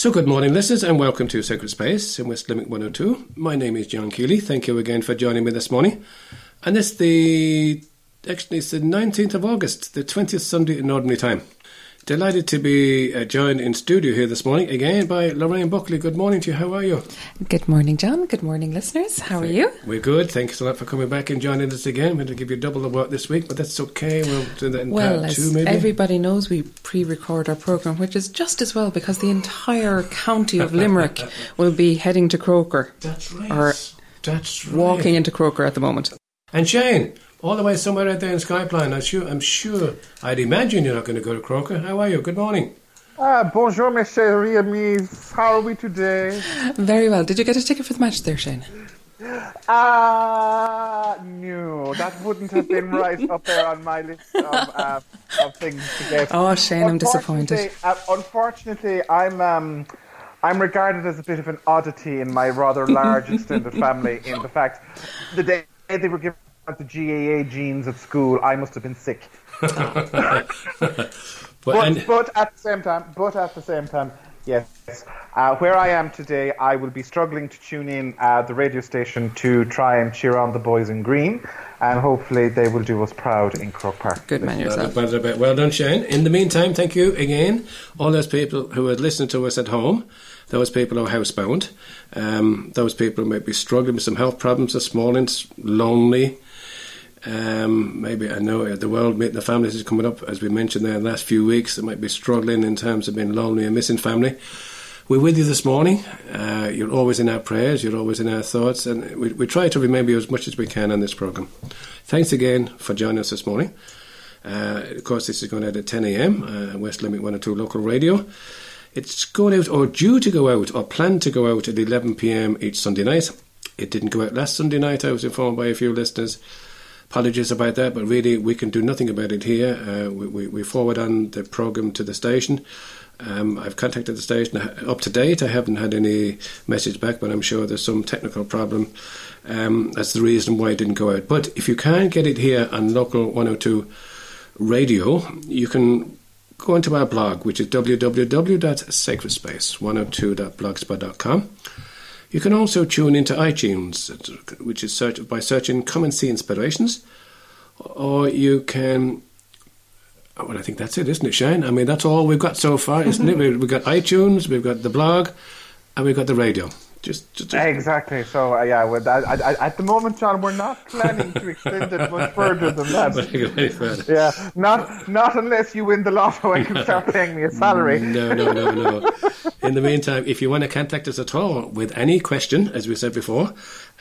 So, good morning, listeners, and welcome to Sacred Space in West Limerick 102. My name is John Keeley. Thank you again for joining me this morning. And it's the actually it's the 19th of August, the 20th Sunday in Ordinary Time. Delighted to be uh, joined in studio here this morning again by Lorraine Buckley. Good morning to you. How are you? Good morning, John. Good morning, listeners. How are you? We're good. Thanks a lot for coming back and joining us again. We're going to give you double the work this week, but that's okay. We'll do that in well, part two, maybe. everybody knows, we pre-record our program, which is just as well because the entire county of Limerick will be heading to Croker That's right. or That's right. walking into Croker at the moment. And Shane, all the way somewhere out there in Skypline. I'm sure. I'm sure. I'd imagine you're not going to go to Croker. How are you? Good morning. Ah, bonjour, mes chéris amis. How are we today? Very well. Did you get a ticket for the match there, Shane? Ah, no, that wouldn't have been right up there on my list of, uh, of things to get. Oh, Shane, I'm disappointed. Unfortunately- Uh, unfortunately, I'm um, I'm regarded as a bit of an oddity in my rather large extended family. In the fact, the day they were giving out the GAA genes at school, I must have been sick. But, But, and, but at the same time, but at the same time, yes. Uh, where I am today, I will be struggling to tune in uh, the radio station to try and cheer on the boys in green, and hopefully they will do us proud in Croke Park. Good man yourself. Well, well, well done, Shane. In the meantime, thank you again, all those people who are listening to us at home, those people who are housebound, um, those people who might be struggling with some health problems this morning, s- lonely. Um, maybe I know the world the families is coming up, as we mentioned there in the last few weeks. They might be struggling in terms of being lonely and missing family. We're with you this morning. Uh, you're always in our prayers. You're always in our thoughts, and we, we try to remember you as much as we can on this program. Thanks again for joining us this morning. Uh, of course, this is going out at 10 a.m. Uh, West Limerick 102 local radio. It's going out or due to go out or planned to go out at 11 p.m. each Sunday night. It didn't go out last Sunday night. I was informed by a few listeners. Apologies about that, but really we can do nothing about it here. Uh, we, we, we forward on the program to the station. Um, I've contacted the station up to date. I haven't had any message back, but I'm sure there's some technical problem. Um, that's the reason why it didn't go out. But if you can't get it here on local 102 radio, you can go onto our blog, which is www.sacredspace102.blogspot.com. You can also tune into iTunes, which is search, by searching Come and See Inspirations, or you can. Well, I think that's it, isn't it, Shane? I mean, that's all we've got so far, isn't it? We've got iTunes, we've got the blog, and we've got the radio. Just, just, just Exactly. So uh, yeah, with that, I, I, at the moment, John, we're not planning to extend it much further than that. I go any further. Yeah, not not unless you win the lotto and can start paying me a salary. No, no, no, no. In the meantime, if you want to contact us at all with any question, as we said before,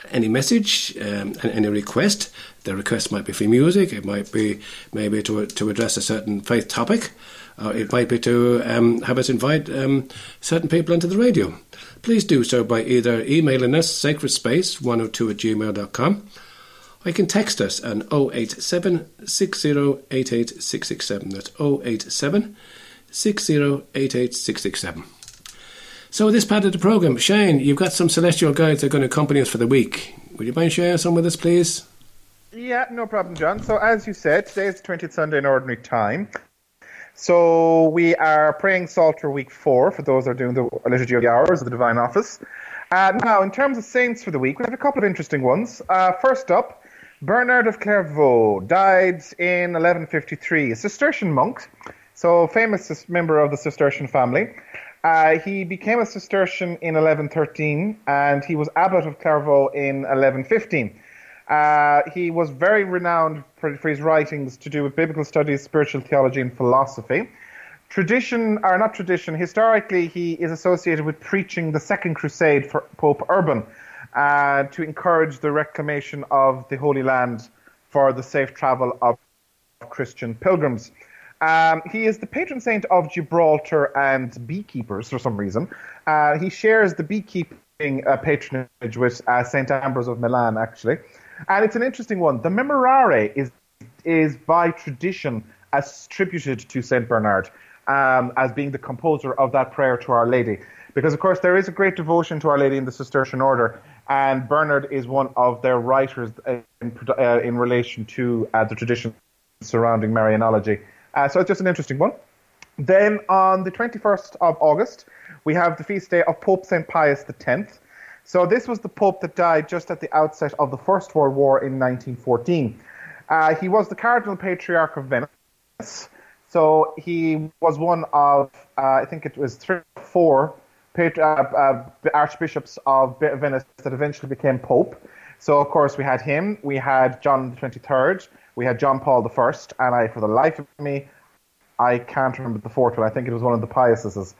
any message, um, and any request, the request might be for music, it might be maybe to to address a certain faith topic, it might be to um, have us invite um, certain people onto the radio. Please do so by either emailing us sacredspace102 at gmail.com or you can text us on 087 6088 667. That's 087 6088 667. So, this part of the programme, Shane, you've got some celestial guides that are going to accompany us for the week. Would you mind sharing some with us, please? Yeah, no problem, John. So, as you said, today is the 20th Sunday in Ordinary Time. So, we are praying Psalter week four for those that are doing the Liturgy of the Hours of the Divine Office. Uh, now, in terms of saints for the week, we have a couple of interesting ones. Uh, first up, Bernard of Clairvaux died in 1153, a Cistercian monk, so famous member of the Cistercian family. Uh, he became a Cistercian in 1113, and he was abbot of Clairvaux in 1115. Uh, he was very renowned for, for his writings to do with biblical studies, spiritual theology, and philosophy. Tradition, or not tradition, historically he is associated with preaching the Second Crusade for Pope Urban uh, to encourage the reclamation of the Holy Land for the safe travel of Christian pilgrims. Um, he is the patron saint of Gibraltar and beekeepers for some reason. Uh, he shares the beekeeping uh, patronage with uh, Saint Ambrose of Milan, actually. And it's an interesting one. The Memorare is is by tradition attributed to Saint Bernard um, as being the composer of that prayer to Our Lady, because of course there is a great devotion to Our Lady in the Cistercian order, and Bernard is one of their writers in, uh, in relation to uh, the tradition surrounding Marianology. Uh, so it's just an interesting one. Then on the 21st of August, we have the feast day of Pope St. Pius X. So this was the Pope that died just at the outset of the First World War in 1914. Uh, he was the Cardinal Patriarch of Venice. So he was one of, uh, I think it was three or four patri- uh, uh archbishops of Venice that eventually became Pope. So, of course, we had him, we had John the 23rd, we had John Paul the First, and I, for the life of me, I can't remember the fourth one. I think it was one of the Piuses.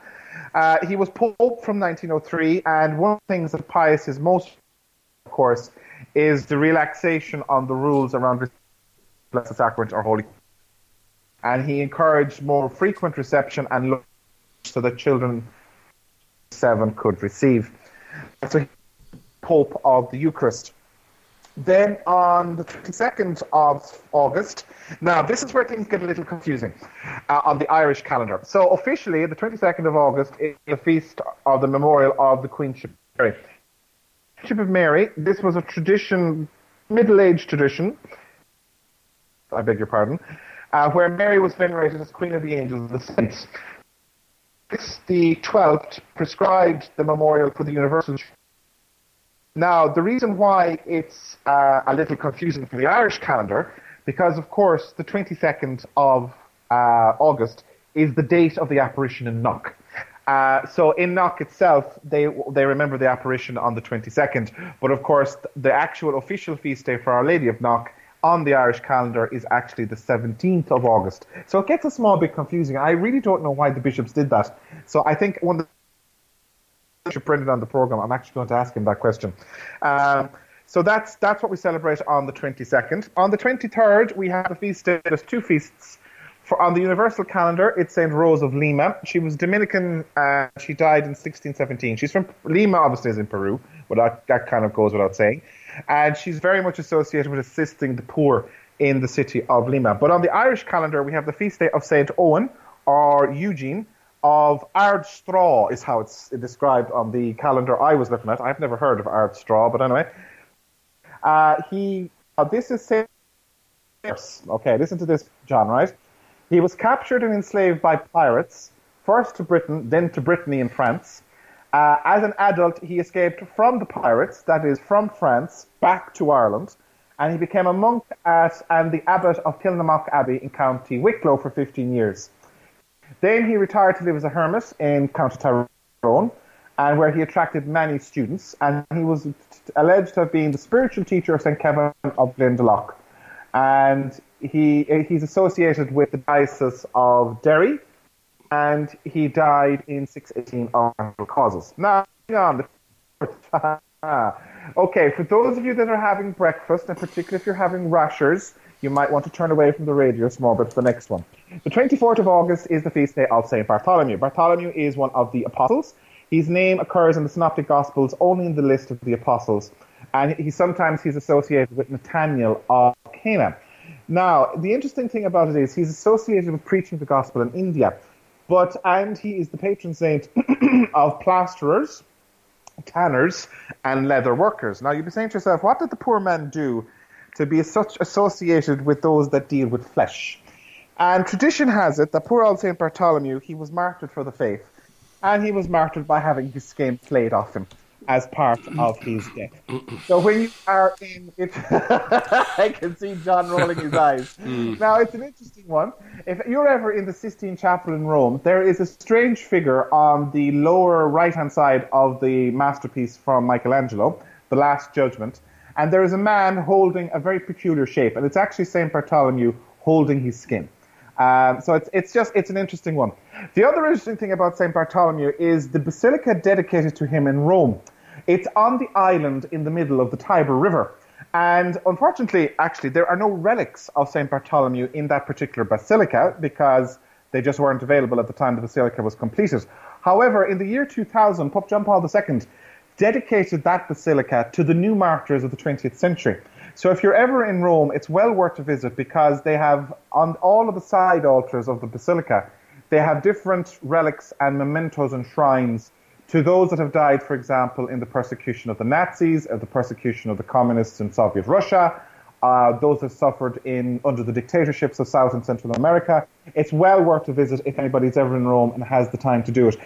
Uh, he was Pope from 1903, and one of the things that Pius is most, of course, is the relaxation on the rules around the Blessed Sacrament or Holy. And he encouraged more frequent reception and so that children seven could receive. So, Pope of the Eucharist. Then on the 22nd of August, now this is where things get a little confusing uh, on the Irish calendar. So officially, the 22nd of August is the feast of the memorial of the Queenship of Mary. Queenship of Mary, this was a tradition, middle-aged tradition, I beg your pardon, uh, where Mary was venerated as Queen of the Angels and the Saints. This, the 12th, prescribed the memorial for the Universal now, the reason why it's uh, a little confusing for the Irish calendar, because of course the 22nd of uh, August is the date of the apparition in Knock. Uh, so in Knock itself, they they remember the apparition on the 22nd, but of course the actual official feast day for Our Lady of Knock on the Irish calendar is actually the 17th of August. So it gets a small bit confusing. I really don't know why the bishops did that. So I think one of the Bishop Brendan on the program, I'm actually going to ask him that question. Um, so that's that's what we celebrate on the 22nd. On the 23rd, we have a feast day. There's two feasts. For, on the universal calendar, it's Saint Rose of Lima. She was Dominican. Uh, she died in 1617. She's from Lima, obviously, is in Peru, but that, that kind of goes without saying. And she's very much associated with assisting the poor in the city of Lima. But on the Irish calendar, we have the feast day of Saint Owen or Eugene, of Ardstraw, is how it's described on the calendar I was looking at. I've never heard of Ardstraw, but anyway. Uh, he, uh, this is Okay, listen to this, John, right? He was captured and enslaved by pirates, first to Britain, then to Brittany in France. Uh, as an adult, he escaped from the pirates, that is, from France, back to Ireland, and he became a monk at and the abbot of Kilnamock Abbey in County Wicklow for 15 years. Then he retired to live as a hermit in County Tyrone, and where he attracted many students. And he was alleged to have been the spiritual teacher of St. Kevin of Glendalough. And he he's associated with the diocese of Derry, and he died in 618 of causes. Now, on okay, for those of you that are having breakfast, and particularly if you're having rashers, you might want to turn away from the radio small bit for the next one. The 24th of August is the feast day of St. Bartholomew. Bartholomew is one of the apostles. His name occurs in the Synoptic Gospels only in the list of the apostles. And he sometimes he's associated with Nathaniel of Cana. Now, the interesting thing about it is he's associated with preaching the gospel in India. But, and he is the patron saint of plasterers, tanners, and leather workers. Now, you'd be saying to yourself, what did the poor man do to be such associated with those that deal with flesh. And tradition has it that poor old St. Bartholomew, he was martyred for the faith. And he was martyred by having his skin flayed off him as part of his death. So when you are in it, I can see John rolling his eyes. Mm. Now it's an interesting one. If you're ever in the Sistine Chapel in Rome, there is a strange figure on the lower right hand side of the masterpiece from Michelangelo, The Last Judgment, and there is a man holding a very peculiar shape, and it's actually Saint Bartholomew holding his skin. Um, so it's it's just it's an interesting one. The other interesting thing about Saint Bartholomew is the basilica dedicated to him in Rome. It's on the island in the middle of the Tiber River. And unfortunately, actually, there are no relics of St. Bartholomew in that particular basilica because they just weren't available at the time the basilica was completed. However, in the year 2000, Pope John Paul II dedicated that basilica to the new martyrs of the 20th century. So if you're ever in Rome, it's well worth a visit because they have on all of the side altars of the basilica, they have different relics and mementos and shrines to those that have died, for example, in the persecution of the Nazis, or the persecution of the communists in Soviet Russia, uh, those have suffered in under the dictatorships of South and Central America. It's well worth a visit if anybody's ever in Rome and has the time to do it.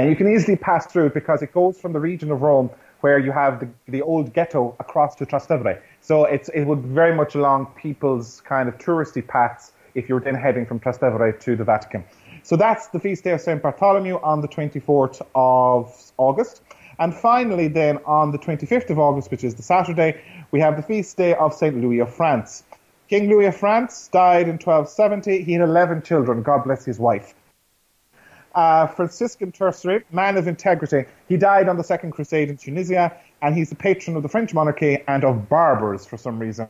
And you can easily pass through because it goes from the region of Rome where you have the, the old ghetto across to Trastevere. So it's, it would very much along people's kind of touristy paths if you were then heading from Trastevere to the Vatican. So that's the feast day of St. Bartholomew on the 24th of August. And finally, then on the 25th of August, which is the Saturday, we have the feast day of St. Louis of France. King Louis of France died in 1270. He had 11 children. God bless his wife uh, Franciscan tertiary, man of integrity. He died on the Second Crusade in Tunisia, and he's the patron of the French monarchy and of barbers for some reason.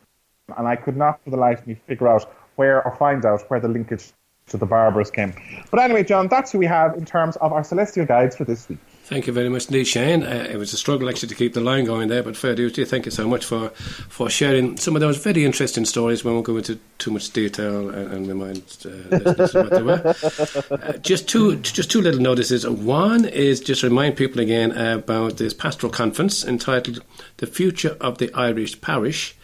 And I could not for the life of me figure out where or find out where the linkage to the barbers came. But anyway, John, that's who we have in terms of our celestial guides for this week. Thank you very much indeed, Shane. Uh, it was a struggle actually to keep the line going there, but fair duty. Thank you so much for, for sharing some of those very interesting stories. We won't go into too much detail and, and remind uh, listeners what they were. Uh, just two, just two little notices. One is just remind people again about this pastoral conference entitled "The Future of the Irish Parish."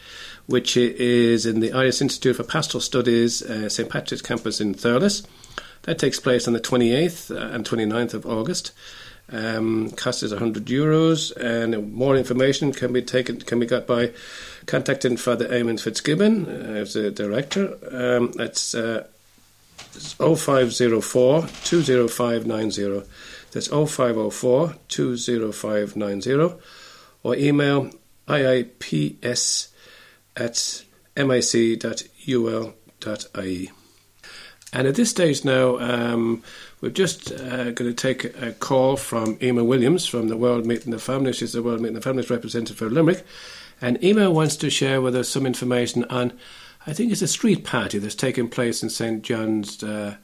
Which is in the Irish Institute for Pastoral Studies, uh, St Patrick's campus in Thurles. That takes place on the 28th and 29th of August. Um, cost is 100 euros, and more information can be taken can be got by contacting Father Eamon Fitzgibbon uh, as the director. Um, that's uh, 0504 20590. That's 0504 20590, or email iips at mic.ul.ie. And at this stage now, um, we're just uh, going to take a call from Emma Williams from the World Meeting of Families. She's the World Meeting of Families representative for Limerick. And Emma wants to share with us some information on, I think it's a street party that's taking place in St. John's, uh,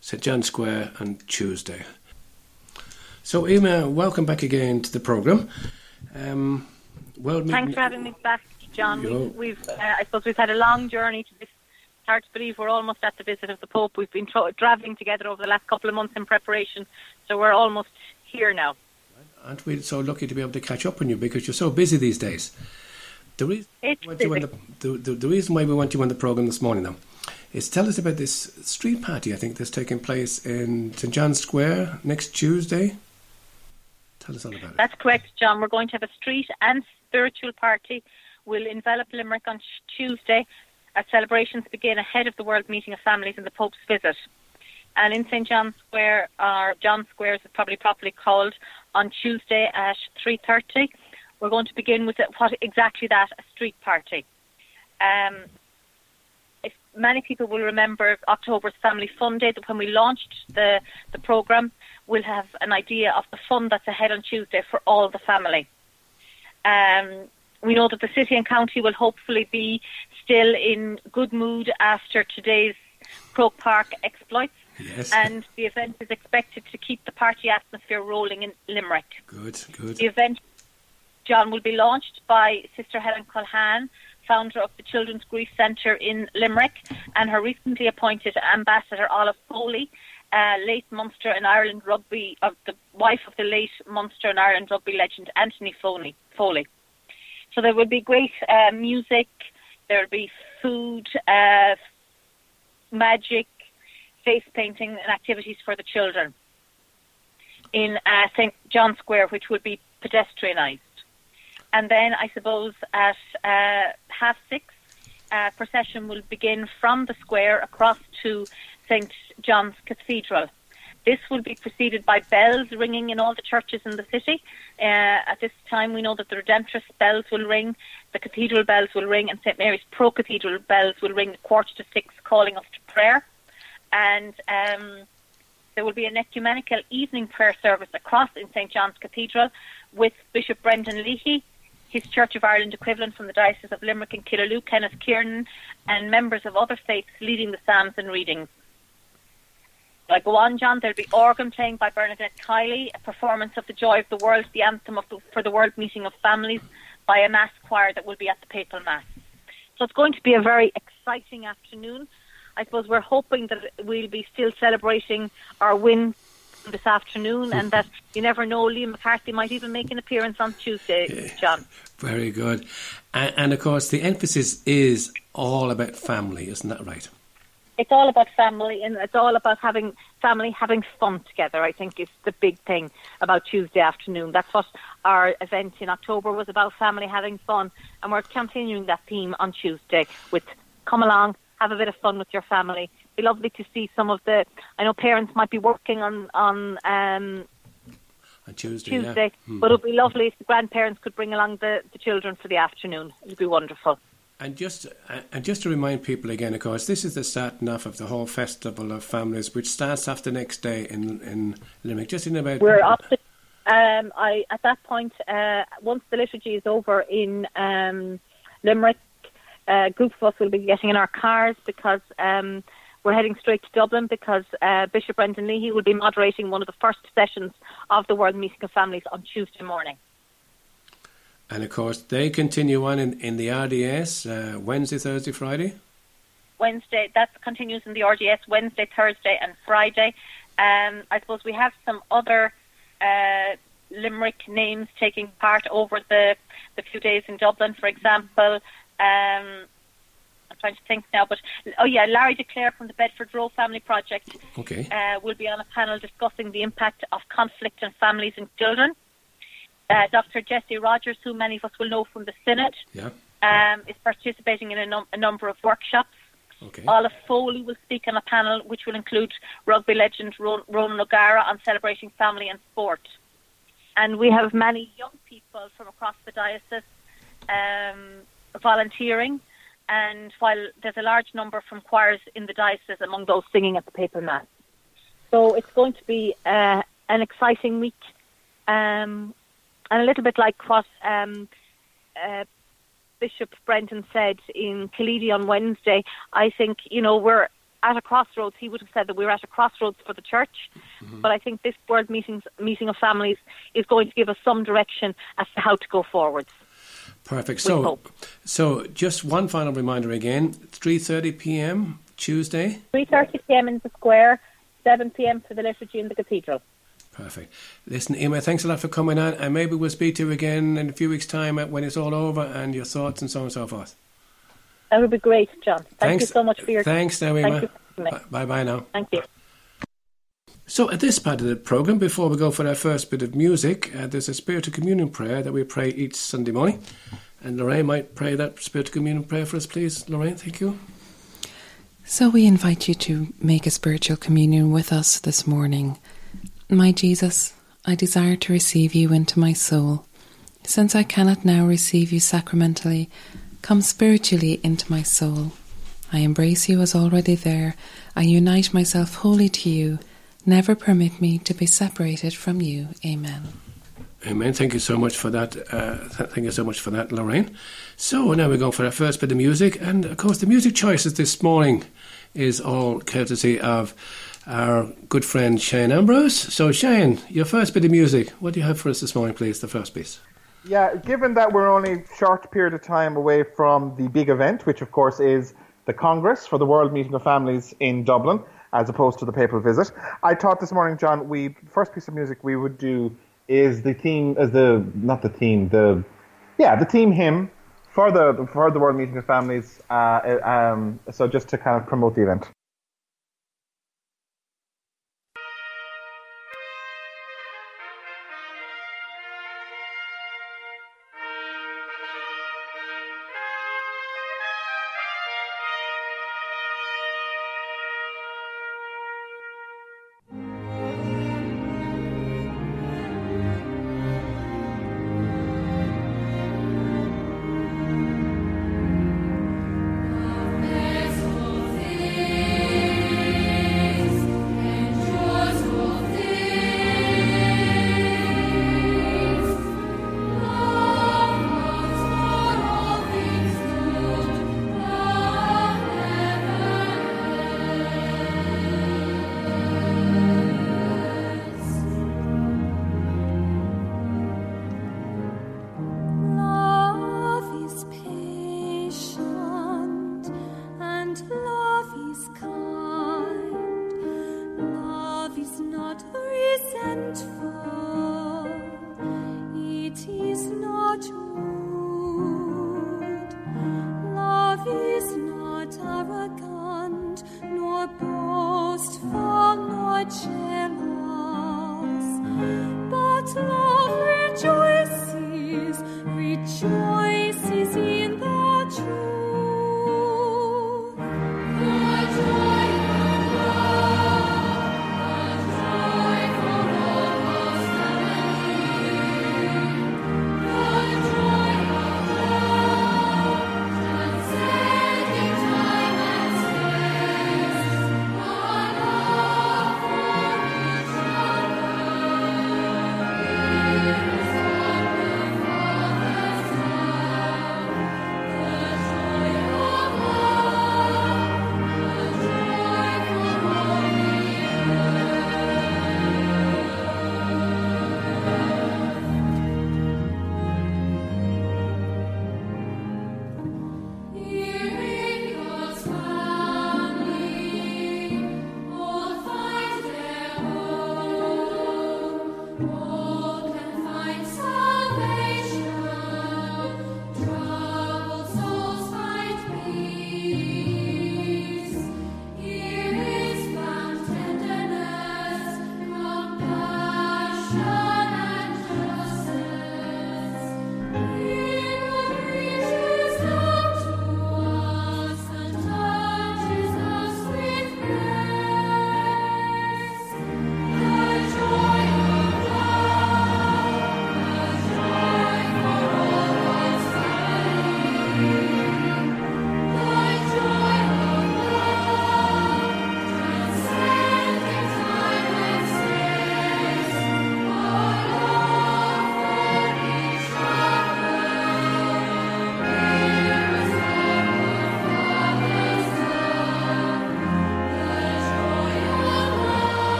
St. John's Square on Tuesday. So, Emma, welcome back again to the programme. Um, World Thanks for having me back, John. We've, we've uh, I suppose we've had a long journey to this hard to believe we're almost at the visit of the Pope. We've been tra- travelling together over the last couple of months in preparation, so we're almost here now. Aren't we so lucky to be able to catch up on you because you're so busy these days? The, re- the, the, the, the reason why we want you on the programme this morning, though, is tell us about this street party I think that's taking place in St John's Square next Tuesday. Tell us all about it. That's correct, John. We're going to have a street and spiritual party. We'll envelop Limerick on Tuesday our celebrations begin ahead of the World Meeting of Families and the Pope's visit. And in St John's Square, or John Square as it's probably properly called, on Tuesday at 3.30, we're going to begin with what exactly that, a street party. Um, if many people will remember October's Family Fun Day, that when we launched the, the programme, we'll have an idea of the fun that's ahead on Tuesday for all the family. Um, we know that the city and county will hopefully be still in good mood after today's Croke Park exploits. Yes. And the event is expected to keep the party atmosphere rolling in Limerick. Good, good. The event, John, will be launched by Sister Helen Culhane, founder of the Children's Grief Centre in Limerick, and her recently appointed ambassador Olive Foley, uh, late Munster and Ireland rugby, of the wife of the late Munster and Ireland rugby legend Anthony Foley. Foley. So there will be great uh, music, there will be food, uh, magic, face painting, and activities for the children in uh, St John Square, which will be pedestrianised. And then I suppose at uh, half six, uh, procession will begin from the square across to St John's Cathedral. This will be preceded by bells ringing in all the churches in the city. Uh, at this time, we know that the Redemptorist bells will ring, the cathedral bells will ring, and St Mary's Pro Cathedral bells will ring at quarter to six, calling us to prayer. And um, there will be an ecumenical evening prayer service across in St John's Cathedral with Bishop Brendan Leahy, his Church of Ireland equivalent from the Diocese of Limerick and Killaloe, Kenneth Kearon, and members of other faiths leading the psalms and readings. I go on, John. There'll be organ playing by Bernadette Kiley, a performance of the Joy of the World, the anthem the, for the World Meeting of Families, by a mass choir that will be at the Papal Mass. So it's going to be a very exciting afternoon. I suppose we're hoping that we'll be still celebrating our win this afternoon, and that you never know, Liam McCarthy might even make an appearance on Tuesday, John. Very good. And, and of course, the emphasis is all about family, isn't that right? It's all about family, and it's all about having family having fun together. I think is the big thing about Tuesday afternoon. That's what our event in October was about: family having fun, and we're continuing that theme on Tuesday with come along, have a bit of fun with your family. It'd be lovely to see some of the. I know parents might be working on on um, On Tuesday, Tuesday, yeah. Hmm. but it'd be lovely if the grandparents could bring along the, the children for the afternoon. It'd be wonderful. And just and just to remind people again, of course, this is the starting off of the whole festival of families, which starts off the next day in in Limerick. Just in about We're up to, um, I at that point, uh, once the liturgy is over in um, Limerick, a group of us will be getting in our cars because um, we're heading straight to Dublin because uh, Bishop Brendan Leahy will be moderating one of the first sessions of the World Meeting of Families on Tuesday morning. And of course they continue on in, in the RDS uh, Wednesday, Thursday, Friday. Wednesday. That continues in the RDS Wednesday, Thursday, and Friday. Um, I suppose we have some other uh, Limerick names taking part over the the few days in Dublin. For example, um, I'm trying to think now, but oh yeah, Larry DeClare from the Bedford Row Family Project Okay. uh, will be on a panel discussing the impact of conflict on families and children. Uh, Dr. Jessie Rogers, who many of us will know from the Synod, Yeah. um, is participating in a, num- a number of workshops. Okay. Olive Foley will speak on a panel which will include rugby legend Ron- Ronan O'Gara on celebrating family and sport. And we have many young people from across the diocese um, volunteering. And while there's a large number from choirs in the diocese, among those singing at the paper mass. So it's going to be uh, an exciting week, um, and a little bit like what um, uh, Bishop Brendan said in Khalidi on Wednesday. I think you know we're at a crossroads. He would have said that we're at a crossroads for the church, but I think this World Meetings Meeting of Families is going to give us some direction as to how to go forwards. Perfect. So, hope. so just one final reminder again: three thirty p.m. Tuesday. 3:30 p.m. in the square, 7 p.m. for the liturgy in the cathedral. Perfect. Listen, Emma, thanks a lot for coming on, and maybe we'll speak to you again in a few weeks' time when it's all over and your thoughts and so on and so forth. That would be great, John. Thank thanks you so much for your time. Thanks, now, Thank Emma. you. Bye bye now. Thank you. So, at this part of the programme, before we go for our first bit of music, uh, there's a Spirit of Communion prayer that we pray each Sunday morning. And Lorraine might pray that Spirit of Communion prayer for us, please. Lorraine, thank you. So we invite you to make a spiritual communion with us this morning. My Jesus, I desire to receive you into my soul. Since I cannot now receive you sacramentally, come spiritually into my soul. I embrace you as already there. I unite myself wholly to you. Never permit me to be separated from you. Amen. Amen. Thank you so much for that. Uh, th- thank you so much for that, Lorraine. So now we're going for our first bit of music, and of course the music choices this morning is all courtesy of our good friend Shane Ambrose. So Shane, your first bit of music. What do you have for us this morning, please? The first piece. Yeah, given that we're only a short period of time away from the big event, which of course is the Congress for the World Meeting of Families in Dublin, as opposed to the papal visit, I thought this morning, John, we first piece of music we would do is the theme, as the not the theme, the yeah, the theme hymn for the for the World Meeting of Families. Uh, um, so just to kind of promote the event.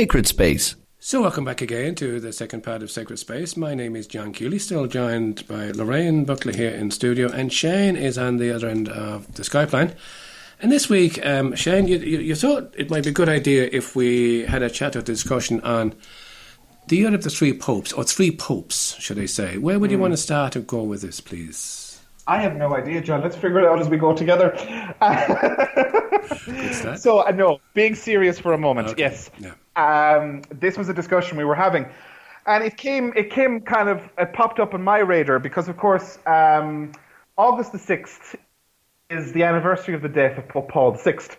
Sacred Space. So, welcome back again to the second part of Sacred Space. My name is John Keeley, still joined by Lorraine Buckley here in studio, and Shane is on the other end of the Skype line. And this week, um, Shane, you, you, you, thought it might be a good idea if we had a chat or discussion on the year of the three popes, or three popes, should I say. Where would you mm. want to start and go with this, please? I have no idea, John. Let's figure it out as we go together. so, I uh, know, being serious for a moment, okay. yes. Yeah um, this was a discussion we were having, and it came it came kind of it popped up on my radar because of course um, August the sixth is the anniversary of the death of Pope Paul the sixth,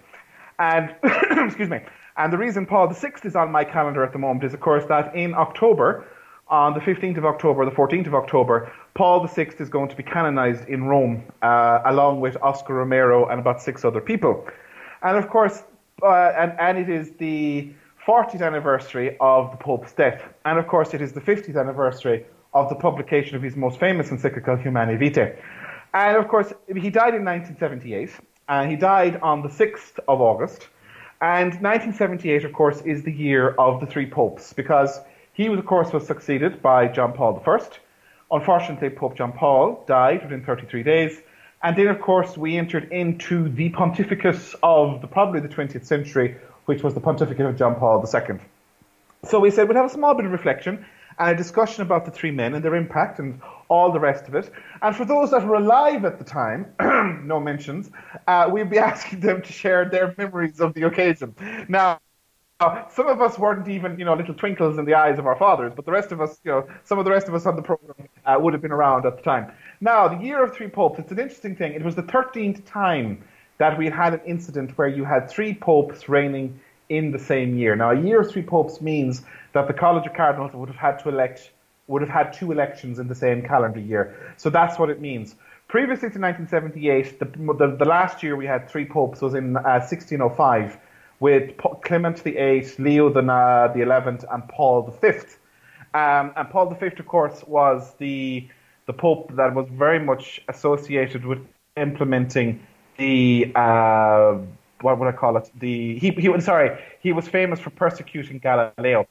and excuse me, and the reason Paul the sixth is on my calendar at the moment is of course that in October. On the 15th of October, the 14th of October, Paul VI is going to be canonized in Rome, uh, along with Oscar Romero and about six other people. And of course, uh, and, and it is the 40th anniversary of the Pope's death. And of course, it is the 50th anniversary of the publication of his most famous encyclical, Humanae Vitae. And of course, he died in 1978, and he died on the 6th of August. And 1978, of course, is the year of the three popes, because he, of course, was succeeded by John Paul I. Unfortunately, Pope John Paul died within 33 days. And then, of course, we entered into the pontificate of the, probably the 20th century which was the pontificate of John Paul II. So we said we'd have a small bit of reflection and a discussion about the three men and their impact and all the rest of it. And for those that were alive at the time, no mentions, uh, we'd be asking them to share their memories of the occasion. Now, some of us weren't even, you know, little twinkles in the eyes of our fathers, but the rest of us, you know, some of the rest of us on the program uh, would have been around at the time. Now, the year of three popes, it's an interesting thing. It was the 13th time that we had an incident where you had three popes reigning in the same year. Now, a year of three popes means that the College of Cardinals would have had to elect would have had two elections in the same calendar year. So that's what it means. Previously to 1978, the, the, the last year we had three popes was in uh, 1605 with Clement VIII, Leo the, uh, the 11th, and Paul V. Um, and Paul V, of course, was the the pope that was very much associated with implementing the uh, what would I call it? The he he sorry he was famous for persecuting Galileo.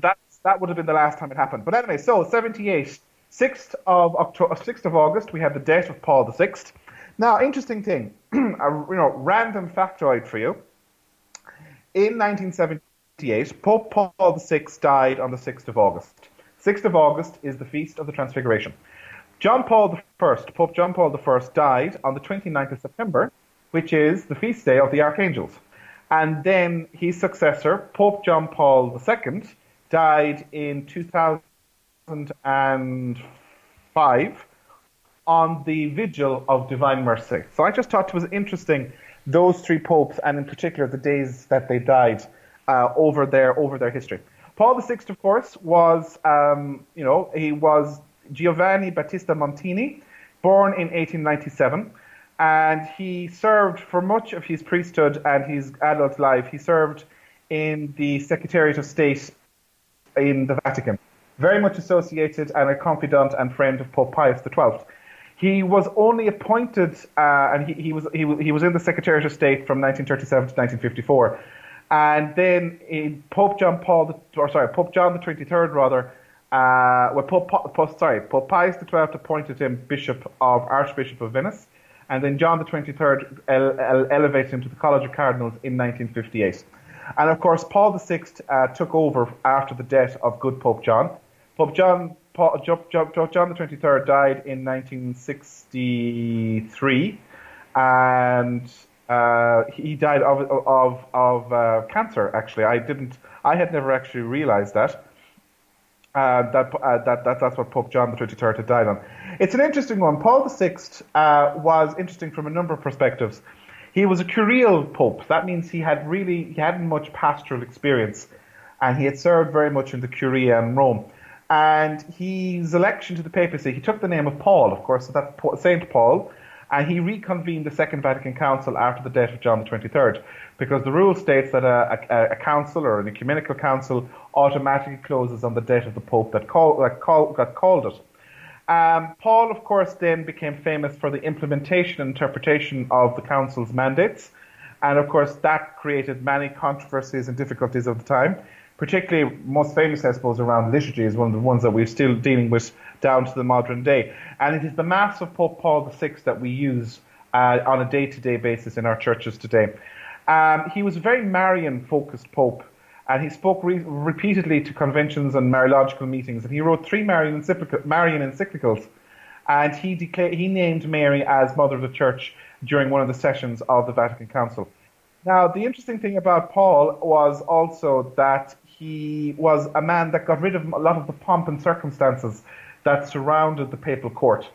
That that would have been the last time it happened. But anyway, so 78, 6th of October, 6th of August, we have the death of Paul VI. Now, interesting thing, a you know random factoid for you. In 1978, Pope Paul VI died on the 6th of August. 6th of August is the feast of the Transfiguration. John Paul I, Pope John Paul I, died on the 29th of September, which is the feast day of the archangels. And then his successor, Pope John Paul II, died in 2005 on the vigil of divine mercy. So I just thought it was interesting those three popes, and in particular the days that they died uh, over their over their history. Paul VI, of course, was um, you know he was Giovanni Battista Montini, born in 1897, and he served for much of his priesthood and his adult life. He served in the Secretariat of State in the Vatican, very much associated and a confidant and friend of Pope Pius XII. He was only appointed, uh, and he, he, was, he, he was in the Secretariat of State from 1937 to 1954. And then in Pope John Paul, or sorry, Pope John the 23rd rather, uh, well, Pope, Pope, sorry, Pope Pius XII appointed him Bishop of Archbishop of Venice, and then John the 23rd ele- ele- elevated him to the College of Cardinals in 1958. And of course, Paul VI uh, took over after the death of good Pope John. Pope John, Paul, John, John the 23rd died in 1963, and uh, he died of of of uh, cancer. Actually, I didn't. I had never actually realized that. Uh, that, uh, that, that that's what Pope John the Twenty Third had died on. It's an interesting one. Paul VI uh, was interesting from a number of perspectives. He was a curial pope. That means he had really he hadn't much pastoral experience, and he had served very much in the Curia in Rome. And his election to the papacy, he took the name of Paul, of course, so that's Saint Paul, and he reconvened the Second Vatican Council after the death of John the Twenty Third because the rule states that a, a, a, council or an ecumenical council automatically closes on the death of the pope that, call, that, call, that called it. Um, Paul, of course, then became famous for the implementation and interpretation of the council's mandates, and of course that created many controversies and difficulties of the time. Particularly, most famous, I suppose, around liturgy is one of the ones that we're still dealing with down to the modern day. And it is the Mass of Pope Paul VI that we use uh, on a day-to-day basis in our churches today. Um, he was a very Marian focused pope, and he spoke re- repeatedly to conventions and Mariological meetings, and he wrote three Marian, Marian encyclicals. And he, he named Mary as Mother of the Church during one of the sessions of the Vatican Council. Now, the interesting thing about Paul was also that he was a man that got rid of a lot of the pomp and circumstances that surrounded the papal court.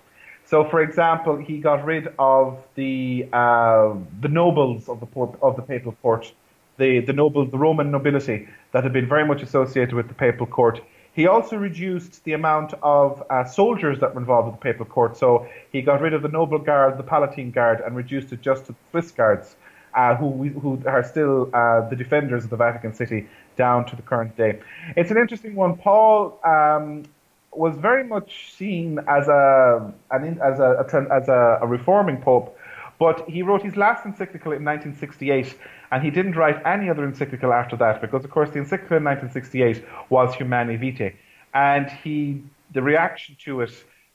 So, for example, he got rid of the uh, the nobles of the of the papal court, the the noble, the Roman nobility that had been very much associated with the papal court. He also reduced the amount of uh, soldiers that were involved with the papal court. So he got rid of the noble guard, the Palatine guard, and reduced it just to the Swiss guards, uh, who who are still uh, the defenders of the Vatican City down to the current day. It's an interesting one. Paul um, was very much seen as a an, as a, a as a, a, reforming pope, but he wrote his last encyclical in 1968, and he didn't write any other encyclical after that because, of course, the encyclical in 1968 was Humanae Vitae, and he the reaction to it,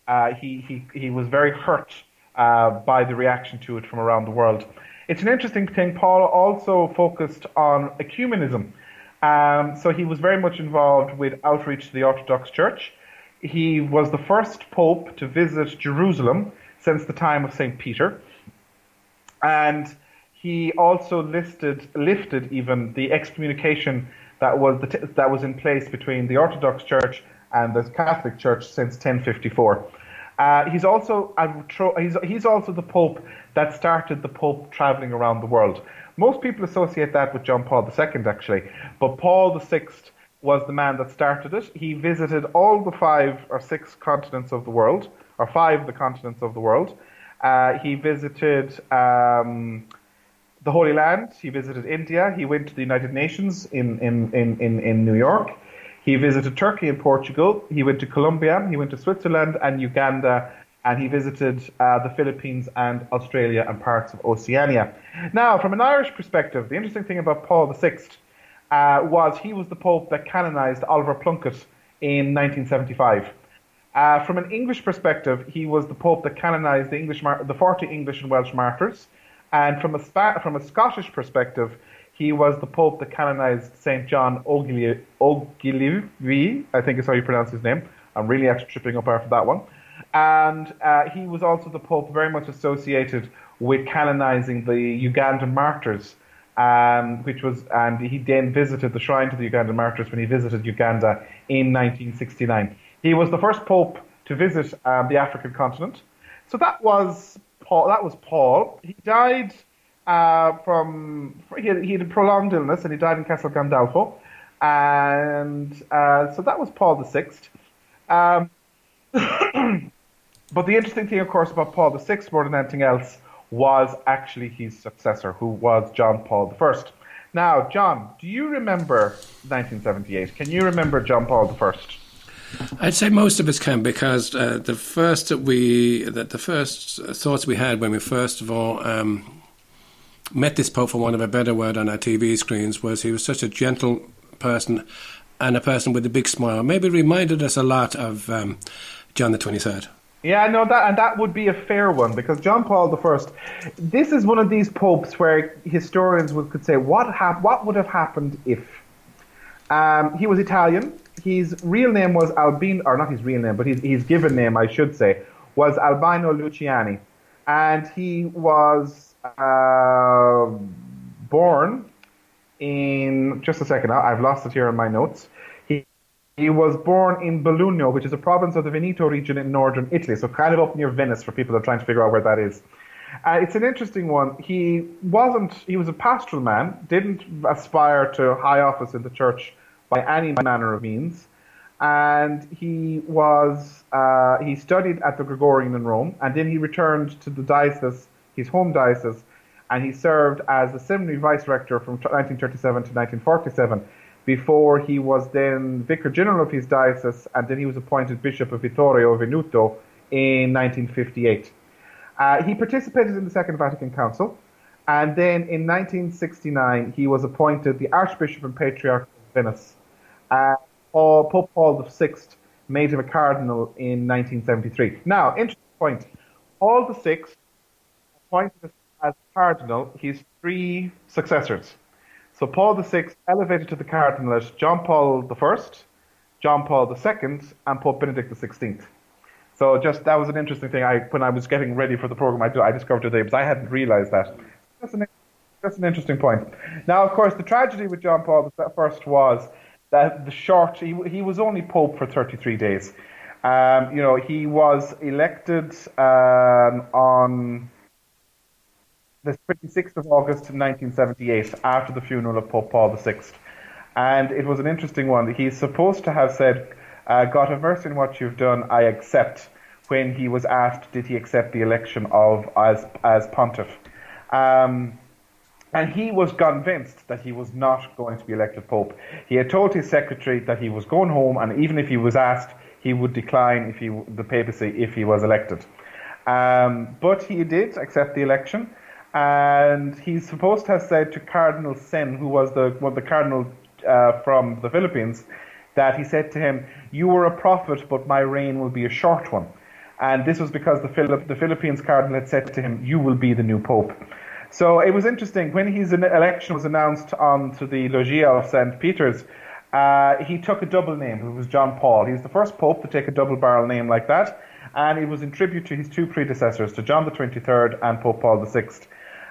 uh, he he he was very hurt uh, by the reaction to it from around the world. It's an interesting thing. Paul also focused on ecumenism. Um, so he was very much involved with outreach to the Orthodox Church. He was the first pope to visit Jerusalem since the time of St. Peter. And he also listed, lifted even the excommunication that was, the t- that was in place between the Orthodox Church and the Catholic Church since 1054. Uh, he's also he's, he's also the Pope that started the Pope traveling around the world. Most people associate that with John Paul II, actually, but Paul VI was the man that started it. He visited all the five or six continents of the world, or five of the continents of the world. Uh, he visited um, the Holy Land. He visited India. He went to the United Nations in, in, in, in, in New York. He visited Turkey and Portugal. He went to Colombia. He went to Switzerland and Uganda. And he visited uh, the Philippines and Australia and parts of Oceania. Now, from an Irish perspective, the interesting thing about Paul VI uh, was he was the Pope that canonized Oliver Plunkett in 1975. Uh, from an English perspective, he was the Pope that canonized the English mar- the 40 English and Welsh martyrs. And from a, spa- from a Scottish perspective, he was the Pope that canonized St. John Ogilvie, I think is how you pronounce his name. I'm really actually tripping up after that one. And uh, he was also the Pope very much associated with canonizing the Ugandan martyrs um, which was, and he then visited the shrine to the Ugandan martyrs when he visited Uganda in 1969. He was the first pope to visit um, the African continent. So that was Paul. That was Paul. He died uh, from he had, he had, a prolonged illness, and he died in Castel Gandolfo. And uh, so that was Paul the Sixth. Um, but the interesting thing, of course, about Paul the Sixth more than anything else was actually his successor, who was John Paul the First. Now, John, do you remember 1978? Can you remember John Paul I? I'd say most of us can because uh, the first that we that the first thoughts we had when we first of all um, met this Pope, for want of a better word, on our TV screens was he was such a gentle person and a person with a big smile. Maybe reminded us a lot of um, John the 23rd. Yeah, no, that and that would be a fair one because John Paul I. This is one of these popes where historians would could say what hap- what would have happened if um, he was Italian. His real name was Albino, or not his real name, but his, his given name, I should say, was Albino Luciani, and he was uh, born in just a second. I've lost it here in my notes. He he was born in Belluno, which is a province of the Veneto region in northern Italy, so kind of up near Venice for people that are trying to figure out where that is. Uh, it's an interesting one. He wasn't, he was a pastoral man, didn't aspire to high office in the church by any manner of means. And he was, uh, he studied at the Gregorian in Rome, and then he returned to the diocese, his home diocese, and he served as the seminary vice rector from 1937 to 1947 before he was then Vicar General of his diocese, and then he was appointed Bishop of Vittorio Veneto in 1958. Uh, he participated in the Second Vatican Council, and then in 1969 he was appointed the Archbishop and Patriarch of Venice. Uh, Pope Paul VI made him a cardinal in 1973. Now, interesting point. Paul VI appointed as cardinal his three successors. So Paul VI elevated to the cardinalate John Paul I, John Paul II, and Pope Benedict XVI. So just that was an interesting thing. I when I was getting ready for the program, I, I discovered today because I hadn't realised that. That's an, that's an interesting point. Now, of course, the tragedy with John Paul I was that the short he, he was only pope for 33 days. Um, you know, he was elected um, on the 26th of August 1978, after the funeral of Pope Paul VI. And it was an interesting one. He's supposed to have said, uh, God have mercy on what you've done, I accept, when he was asked, did he accept the election of as, as pontiff. Um, and he was convinced that he was not going to be elected pope. He had told his secretary that he was going home, and even if he was asked, he would decline if he, the papacy if he was elected. Um, but he did accept the election and he's supposed to have said to Cardinal Sin, who was the one the cardinal uh, from the Philippines, that he said to him, "You were a prophet, but my reign will be a short one." And this was because the, Philip, the Philippines cardinal had said to him, "You will be the new pope." So it was interesting when his election was announced onto the Loggia of St. Peter's. Uh, he took a double name. It was John Paul. He's the first pope to take a double barrel name like that, and it was in tribute to his two predecessors, to John the Twenty Third and Pope Paul the Sixth.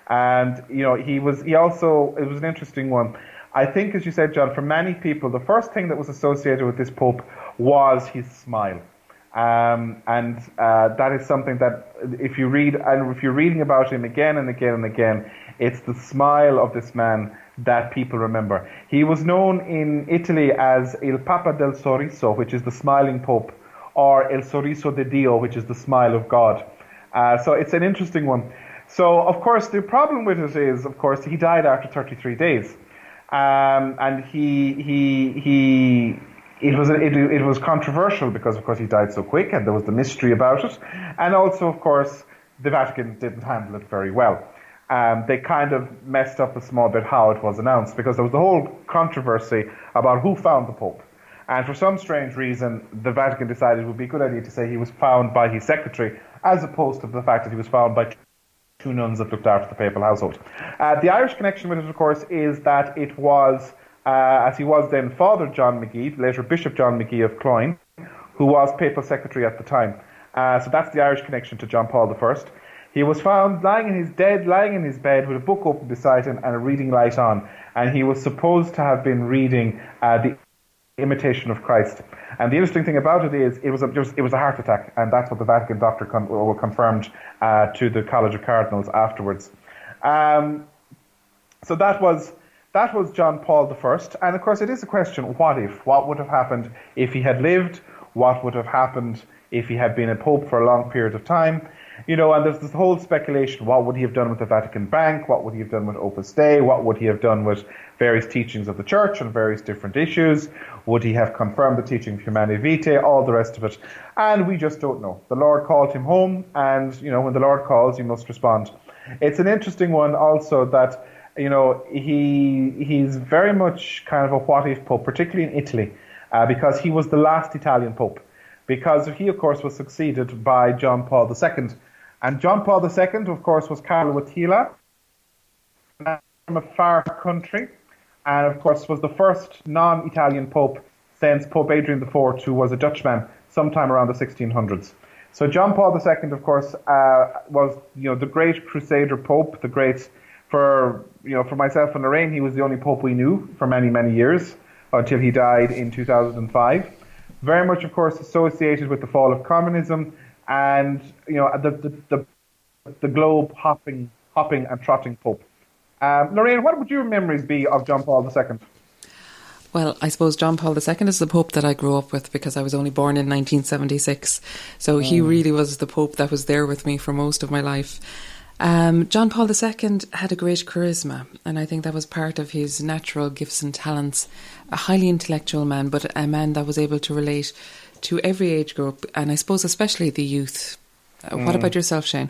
And you know, he was he also it was an interesting one. I think, as you said, John, for many people, the first thing that was associated with this pope was his smile. Um, and uh, that is something that if you read and if you're reading about him again and again and again, it's the smile of this man that people remember. He was known in Italy as Il Papa del Sorriso, which is the smiling pope, or El Sorriso de Dio, which is the smile of God. Uh, so it's an interesting one. So, of course, the problem with it is, of course, he died after 33 days. Um, and he, he, he, it was, it, it was controversial because, of course, he died so quick and there was the mystery about it. And also, of course, the Vatican didn't handle it very well. Um, they kind of messed up a small bit how it was announced because there was the whole controversy about who found the Pope. And for some strange reason, the Vatican decided it would be a good idea to say he was found by his secretary, as opposed to the fact that he was found by two nuns that looked after the papal household. Uh, the Irish connection with it, of course, is that it was, uh, as he was then Father John Magee, later Bishop John Magee of Cloyne, who was papal secretary at the time. Uh, so that's the Irish connection to John Paul I. He was found lying in his dead, lying in his bed with a book open beside him and a reading light on, and he was supposed to have been reading uh, the imitation of Christ. And the interesting thing about it is, it was a, it was a heart attack, and that's what the Vatican doctor con- confirmed uh, to the College of Cardinals afterwards. Um, so that was that was John Paul I, and of course it is a question: what if? What would have happened if he had lived? What would have happened if he had been a pope for a long period of time? You know, and there's this whole speculation: what would he have done with the Vatican Bank? What would he have done with Opus Dei? What would he have done with various teachings of the church on various different issues? Would he have confirmed the teaching of Humanae Vitae? All the rest of it. And we just don't know. The Lord called him home, and, you know, when the Lord calls, you must respond. It's an interesting one also that you know, he he's very much kind of a what if pope, particularly in Italy, uh, because he was the last Italian pope. Because he, of course, was succeeded by John Paul II. And John Paul II, of course, was Carlo Wojtyla from a far country, and of course was the first non-Italian pope since Pope Adrian IV, who was a Dutchman sometime around the 1600s. So John Paul II, of course, uh, was you know the great Crusader Pope, the great for you know for myself and Lorraine, he was the only Pope we knew for many many years until he died in 2005. Very much, of course, associated with the fall of communism and you know the the, the, the globe hopping hopping and trotting Pope. Um, Lorraine, what would your memories be of John Paul II? Well, I suppose John Paul II is the Pope that I grew up with because I was only born in 1976. So mm. he really was the Pope that was there with me for most of my life. Um, John Paul II had a great charisma, and I think that was part of his natural gifts and talents. A highly intellectual man, but a man that was able to relate to every age group, and I suppose especially the youth. Uh, mm. What about yourself, Shane?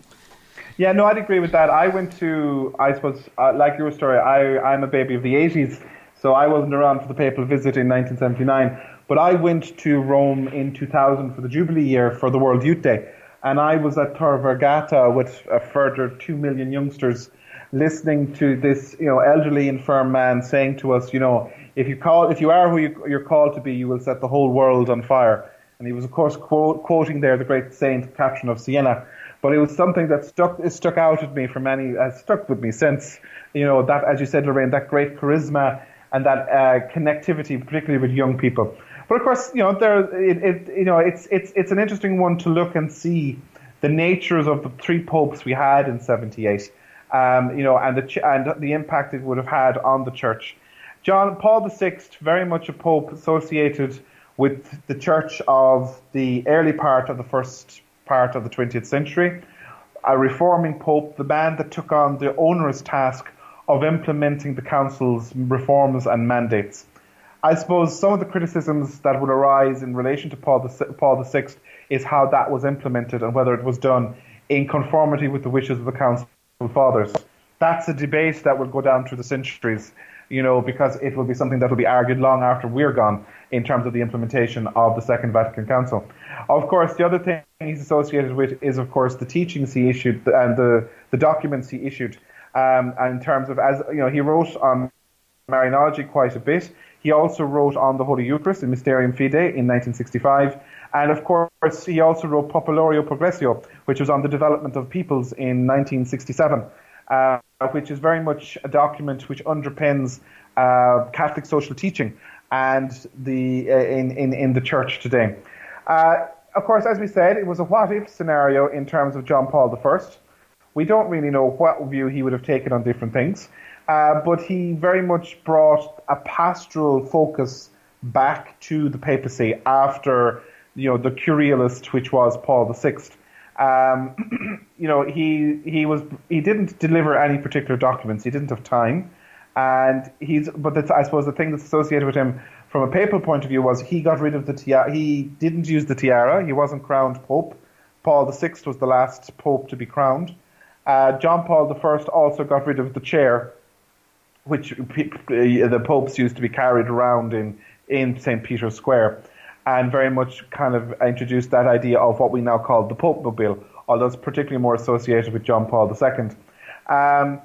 Yeah, no, I'd agree with that. I went to, I suppose, uh, like your story, I, I'm a baby of the 80s, so I wasn't around for the papal visit in 1979. But I went to Rome in 2000 for the Jubilee year for the World Youth Day. And I was at Tor Vergata with a further 2 million youngsters listening to this, you know, elderly infirm man saying to us, you know, if you call, if you are who you, you're called to be, you will set the whole world on fire. And he was, of course, quote, quoting there the great saint Catherine of Siena. But it was something that stuck stuck out at me for many has stuck with me since. You know that, as you said, Lorraine, that great charisma and that uh, connectivity, particularly with young people. But of course, you know, there it, it you know it's it's it's an interesting one to look and see the natures of the three popes we had in '78. Um, you know, and the and the impact it would have had on the church. John Paul VI, very much a pope associated with the church of the early part of the first part of the 20th century, a reforming pope, the man that took on the onerous task of implementing the council's reforms and mandates. I suppose some of the criticisms that would arise in relation to Paul, the, Paul is how that was implemented and whether it was done in conformity with the wishes of the council fathers. That's a debate that will go down through the centuries you know, because it will be something that will be argued long after we're gone in terms of the implementation of the Second Vatican Council. Of course, the other thing he's associated with is, of course, the teachings he issued and the, the documents he issued. Um, in terms of, as you know, he wrote on Marianology quite a bit. He also wrote on the Holy Eucharist in Mysterium Fidei in 1965. And of course, he also wrote Populorum Progressio, which was on the development of peoples in 1967 uh, which is very much a document which underpins uh, Catholic social teaching and the uh, in, in in the church today. Uh, of course, as we said, it was a what if scenario in terms of John Paul I. We don't really know what view he would have taken on different things, uh, but he very much brought a pastoral focus back to the papacy after you know the Curialist, which was Paul VI. Um, you know, he he was he didn't deliver any particular documents. He didn't have time, and he's. But I suppose the thing that's associated with him from a papal point of view was he got rid of the tiara. He didn't use the tiara. He wasn't crowned pope. Paul VI was the last pope to be crowned. Uh, John Paul I also got rid of the chair, which the popes used to be carried around in in St Peter's Square and very much kind of introduced that idea of what we now call the Pope Mobile, although it's particularly more associated with John Paul II. Um,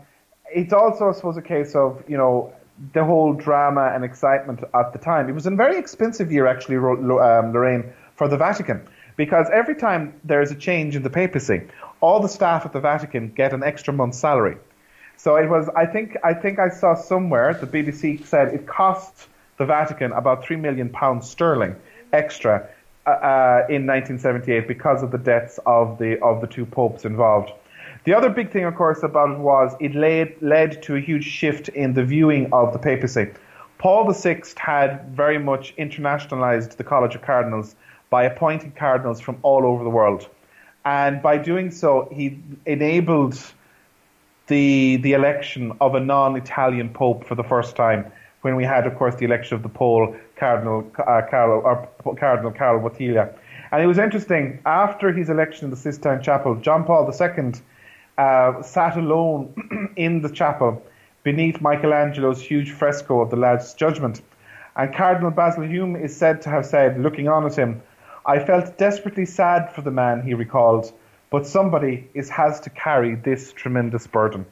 it's also, I suppose, a case of, you know, the whole drama and excitement at the time. It was a very expensive year, actually, um, Lorraine, for the Vatican, because every time there is a change in the papacy, all the staff at the Vatican get an extra month's salary. So it was, I think, I think I saw somewhere the BBC said it cost the Vatican about three million pounds sterling extra uh, uh in 1978 because of the deaths of the of the two popes involved. The other big thing, of course, about it was it led led to a huge shift in the viewing of the papacy. Paul VI had very much internationalized the College of Cardinals by appointing cardinals from all over the world, and by doing so, he enabled the the election of a non-Italian pope for the first time when we had, of course, the election of the Pole Cardinal uh, Carlo, or Cardinal Carlo Wojtyla. And it was interesting, after his election in the Sistine Chapel, John Paul II uh, sat alone in the chapel beneath Michelangelo's huge fresco of the Last Judgment. And Cardinal Basil Hume is said to have said, looking on at him, I felt desperately sad for the man, he recalled, but somebody is, has to carry this tremendous burden.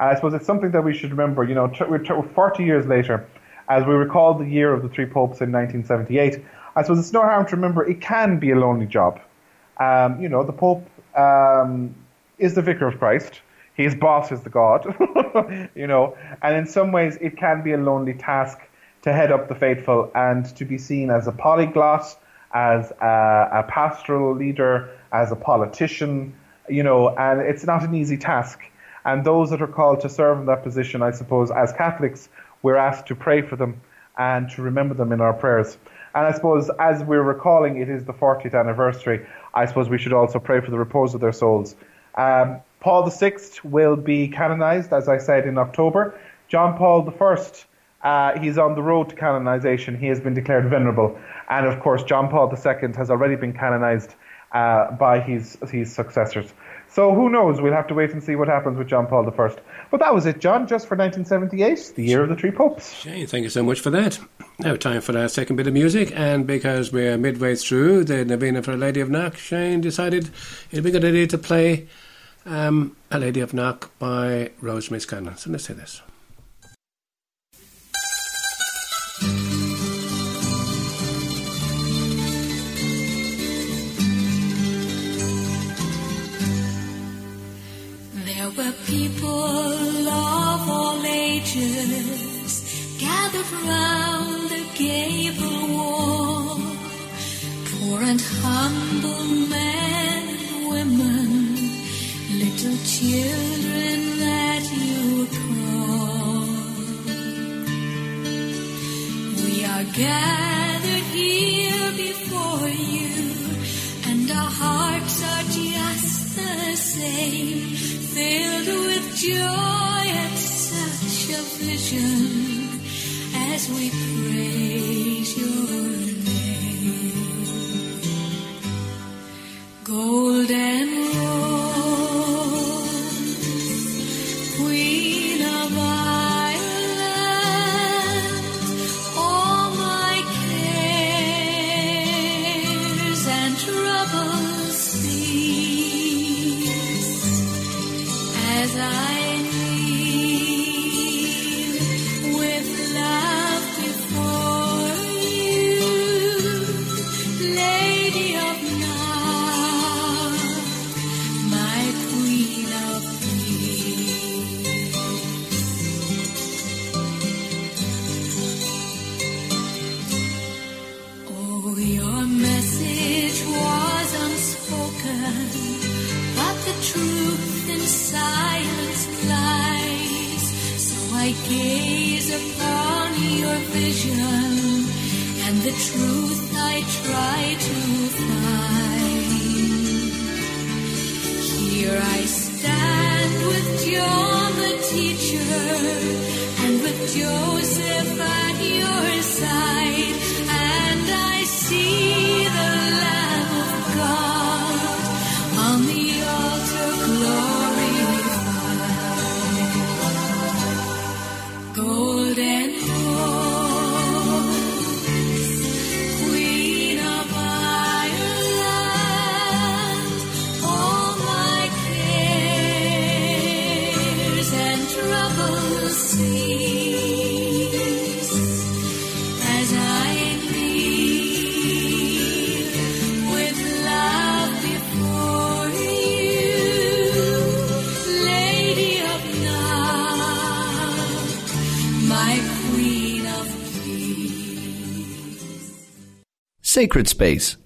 And I suppose it's something that we should remember, you know, we're 40 years later, as we recall the year of the three popes in 1978, I suppose it's no harm to remember it can be a lonely job. Um, you know, the Pope um, is the vicar of Christ. His boss is the God, you know, and in some ways it can be a lonely task to head up the faithful and to be seen as a polyglot, as a, a pastoral leader, as a politician, you know, and it's not an easy task. And those that are called to serve in that position, I suppose, as Catholics, we're asked to pray for them and to remember them in our prayers. And I suppose as we're recalling it is the 40th anniversary, I suppose we should also pray for the repose of their souls. Um, Paul VI will be canonized, as I said, in October. John Paul I, uh, he's on the road to canonization. He has been declared venerable. And of course, John Paul II has already been canonized uh, by his, his successors. So who knows? We'll have to wait and see what happens with John Paul I. But that was it, John, just for 1978, the year of the three popes. Shane, thank you so much for that. Now, time for our second bit of music, and because we're midway through the Novena for a Lady of Knock, Shane decided it'd be a good idea to play um, A Lady of Knock by Rosemary Scallon. So let's hear this. People of all ages gathered round the gable wall, poor and humble men women, little children that you call. We are gathered here before you, and our hearts are just the same filled with joy at such a vision as we praise your name. Golden Sacred Space.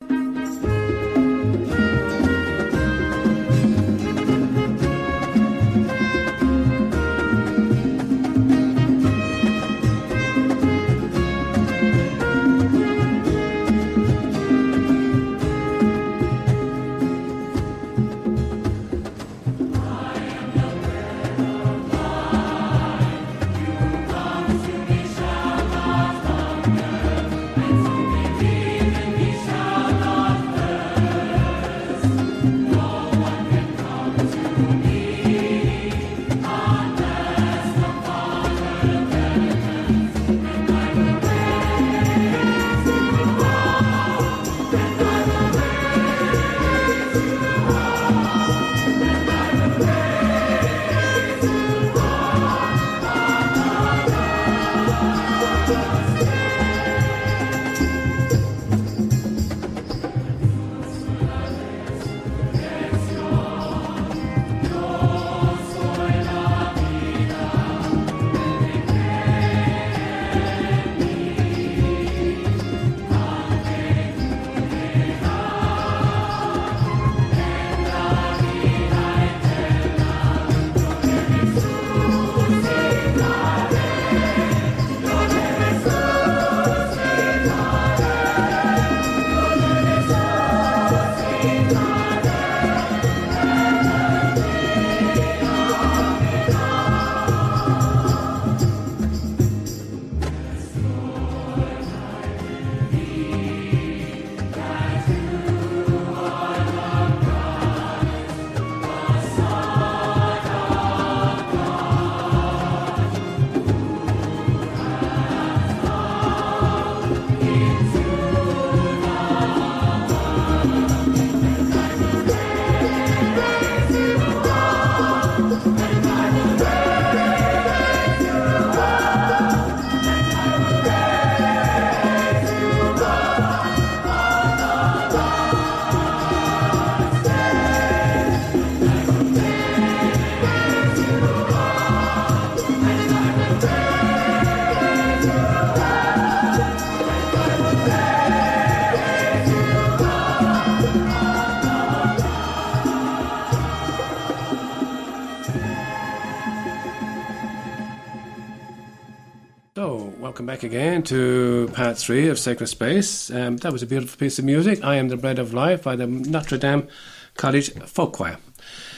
Back again to part three of Sacred Space. Um, that was a beautiful piece of music. I Am the Bread of Life by the Notre Dame College Folk Choir.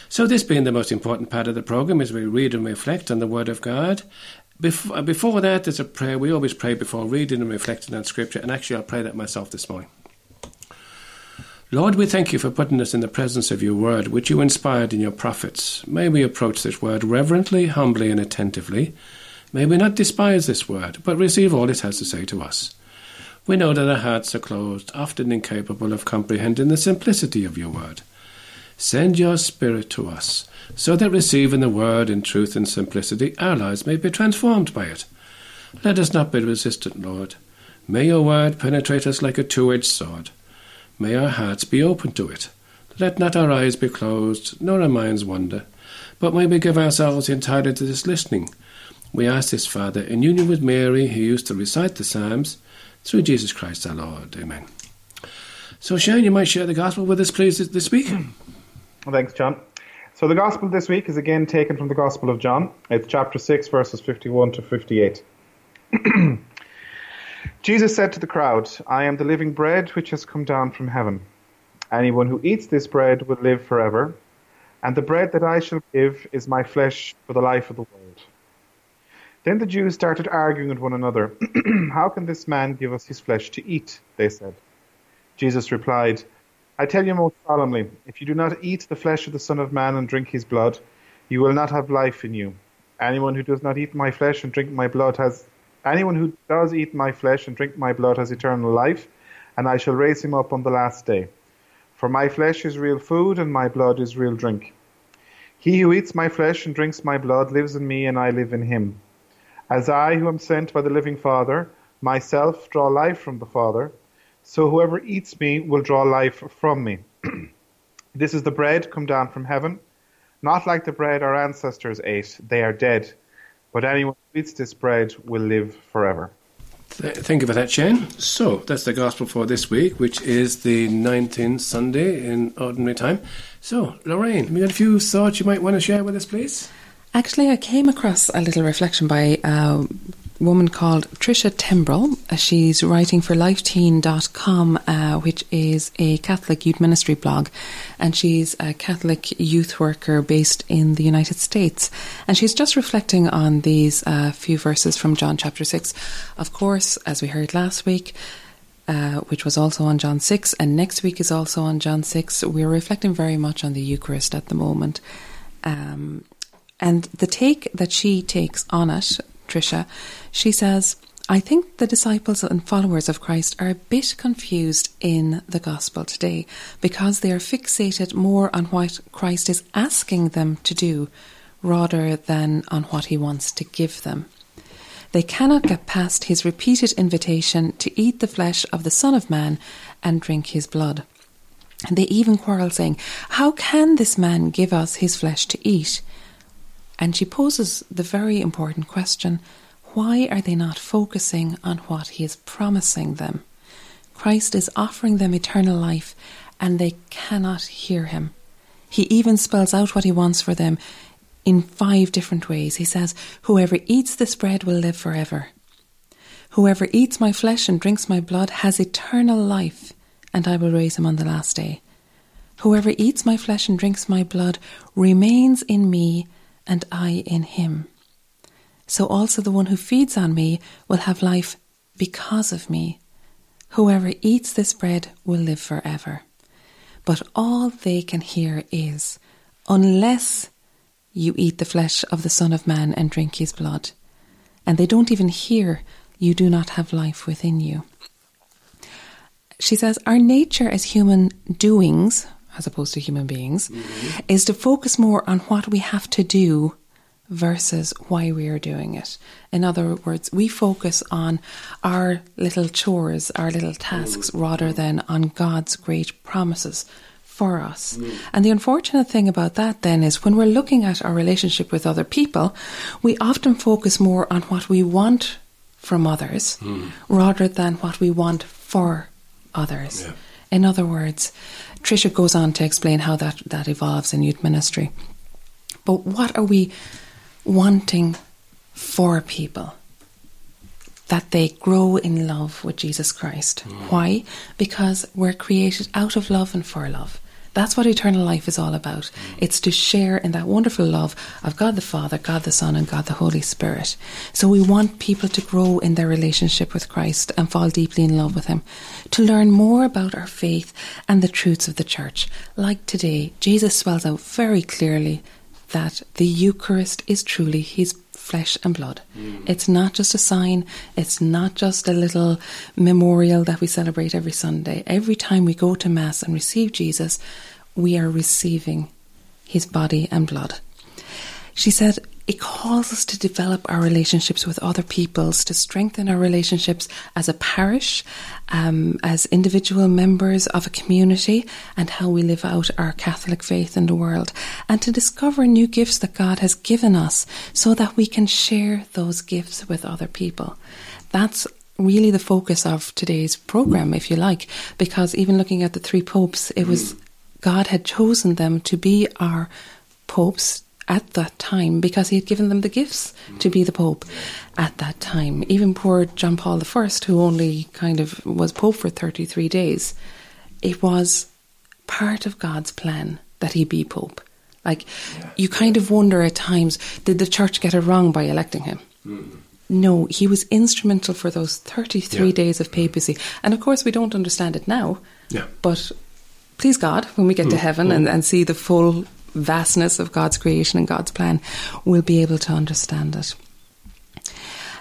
So, this being the most important part of the program, as we read and reflect on the Word of God. Before, before that, there's a prayer. We always pray before reading and reflecting on Scripture, and actually, I'll pray that myself this morning. Lord, we thank you for putting us in the presence of your word, which you inspired in your prophets. May we approach this word reverently, humbly, and attentively. May we not despise this word, but receive all it has to say to us. We know that our hearts are closed, often incapable of comprehending the simplicity of your word. Send your Spirit to us, so that receiving the word in truth and simplicity, our lives may be transformed by it. Let us not be resistant, Lord. May your word penetrate us like a two edged sword. May our hearts be open to it. Let not our eyes be closed, nor our minds wander, but may we give ourselves entirely to this listening. We ask this, Father, in union with Mary, who used to recite the Psalms, through Jesus Christ our Lord. Amen. So, Shane, you might share the gospel with us, please, this week. Thanks, John. So the gospel this week is again taken from the Gospel of John. It's chapter 6, verses 51 to 58. Jesus said to the crowd, I am the living bread which has come down from heaven. Anyone who eats this bread will live forever, and the bread that I shall give is my flesh for the life of the world. Then the Jews started arguing with one another. How can this man give us his flesh to eat? They said. Jesus replied, I tell you most solemnly, if you do not eat the flesh of the Son of Man and drink his blood, you will not have life in you. Anyone who does not eat my flesh and drink my blood has anyone who does eat my flesh and drink my blood has eternal life, and I shall raise him up on the last day. For my flesh is real food, and my blood is real drink. He who eats my flesh and drinks my blood lives in me, and I live in him. As I, who am sent by the living Father, myself draw life from the Father, so whoever eats me will draw life from me. this is the bread come down from heaven, not like the bread our ancestors ate. They are dead. But anyone who eats this bread will live forever. Thank you for that, Shane. So, that's the gospel for this week, which is the 19th Sunday in Ordinary Time. So, Lorraine, have you got a few thoughts you might want to share with us, please? Actually, I came across a little reflection by a woman called Tricia Timbrell. Uh, She's writing for lifeteen.com, uh, which is a Catholic youth ministry blog. And she's a Catholic youth worker based in the United States. And she's just reflecting on these uh, few verses from John chapter 6. Of course, as we heard last week, uh, which was also on John 6, and next week is also on John 6. We're reflecting very much on the Eucharist at the moment. Um, and the take that she takes on it, Tricia, she says, I think the disciples and followers of Christ are a bit confused in the gospel today because they are fixated more on what Christ is asking them to do rather than on what he wants to give them. They cannot get past his repeated invitation to eat the flesh of the Son of Man and drink his blood. And they even quarrel, saying, How can this man give us his flesh to eat? And she poses the very important question why are they not focusing on what he is promising them? Christ is offering them eternal life, and they cannot hear him. He even spells out what he wants for them in five different ways. He says, Whoever eats this bread will live forever. Whoever eats my flesh and drinks my blood has eternal life, and I will raise him on the last day. Whoever eats my flesh and drinks my blood remains in me, and I in him. So also the one who feeds on me will have life because of me. Whoever eats this bread will live forever. But all they can hear is, unless you eat the flesh of the Son of Man and drink his blood. And they don't even hear, you do not have life within you. She says, our nature as human doings, as opposed to human beings, is to focus more on what we have to do versus why we are doing it. In other words, we focus on our little chores, our little tasks, rather than on God's great promises for us. And the unfortunate thing about that then is when we're looking at our relationship with other people, we often focus more on what we want from others hmm. rather than what we want for others. Yeah. In other words, Tricia goes on to explain how that, that evolves in youth ministry. But what are we wanting for people? that they grow in love with Jesus Christ. Mm. Why? Because we're created out of love and for love. That's what eternal life is all about. It's to share in that wonderful love of God the Father, God the Son, and God the Holy Spirit. So we want people to grow in their relationship with Christ and fall deeply in love with Him, to learn more about our faith and the truths of the church. Like today, Jesus spells out very clearly that the Eucharist is truly His flesh and blood. It's not just a sign, it's not just a little memorial that we celebrate every Sunday. Every time we go to Mass and receive Jesus, we are receiving his body and blood. She said, it calls us to develop our relationships with other peoples, to strengthen our relationships as a parish, um, as individual members of a community, and how we live out our Catholic faith in the world, and to discover new gifts that God has given us so that we can share those gifts with other people. That's really the focus of today's program, if you like, because even looking at the three popes, it was God had chosen them to be our popes at that time because he had given them the gifts to be the Pope at that time. Even poor John Paul I, who only kind of was Pope for 33 days, it was part of God's plan that he be Pope. Like, you kind of wonder at times, did the church get it wrong by electing him? No, he was instrumental for those 33 Yeah. days of papacy. And of course, we don't understand it now. Yeah. But please God, when we get to mm. heaven mm. and, and see the full vastness of God's creation and God's plan, we'll be able to understand it.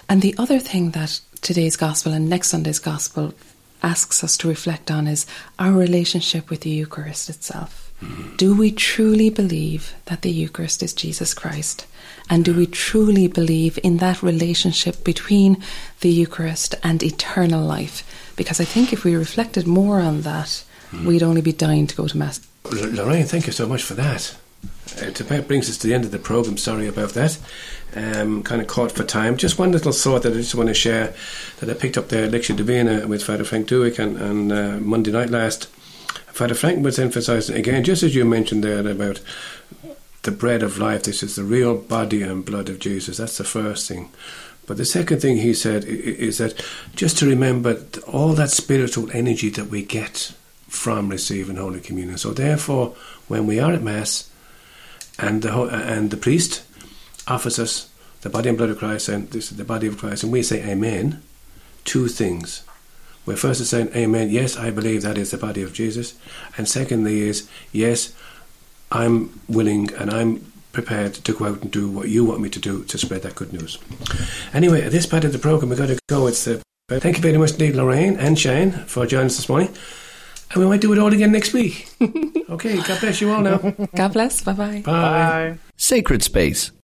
And the other thing that today's gospel and next Sunday's gospel asks us to reflect on is our relationship with the Eucharist itself. Mm-hmm. Do we truly believe that the Eucharist is Jesus Christ? And do we truly believe in that relationship between the Eucharist and eternal life? Because I think if we reflected more on that, mm-hmm. we'd only be dying to go to Mass. Lorraine, thank you so much for that. Uh, It brings us to the end of the programme. Sorry about that. Um, kind of caught for time. Just one little thought that I just want to share that I picked up the Lectio Divina with Father Frank Duick on, on uh, Monday night last. Father Frank was emphasising again, just as you mentioned there about the bread of life. This is the real body and blood of Jesus. That's the first thing. But the second thing he said is that just to remember all that spiritual energy that we get from receiving Holy Communion. So therefore, when we are at Mass and the and the priest offers us the body and blood of Christ and this is the body of Christ, and we say Amen, two things. We're first saying Amen. Yes, I believe that is the body of Jesus, and secondly is yes, I'm willing and I'm prepared to go out and do what you want me to do to spread that good news. Anyway, at this part of the program, we've got to go. It's the thank you very much, indeed, Lorraine and Shane, for joining us this morning. And we might do it all again next week. okay, God bless you all now. God bless. Bye bye. Bye. Bye. Sacred Space.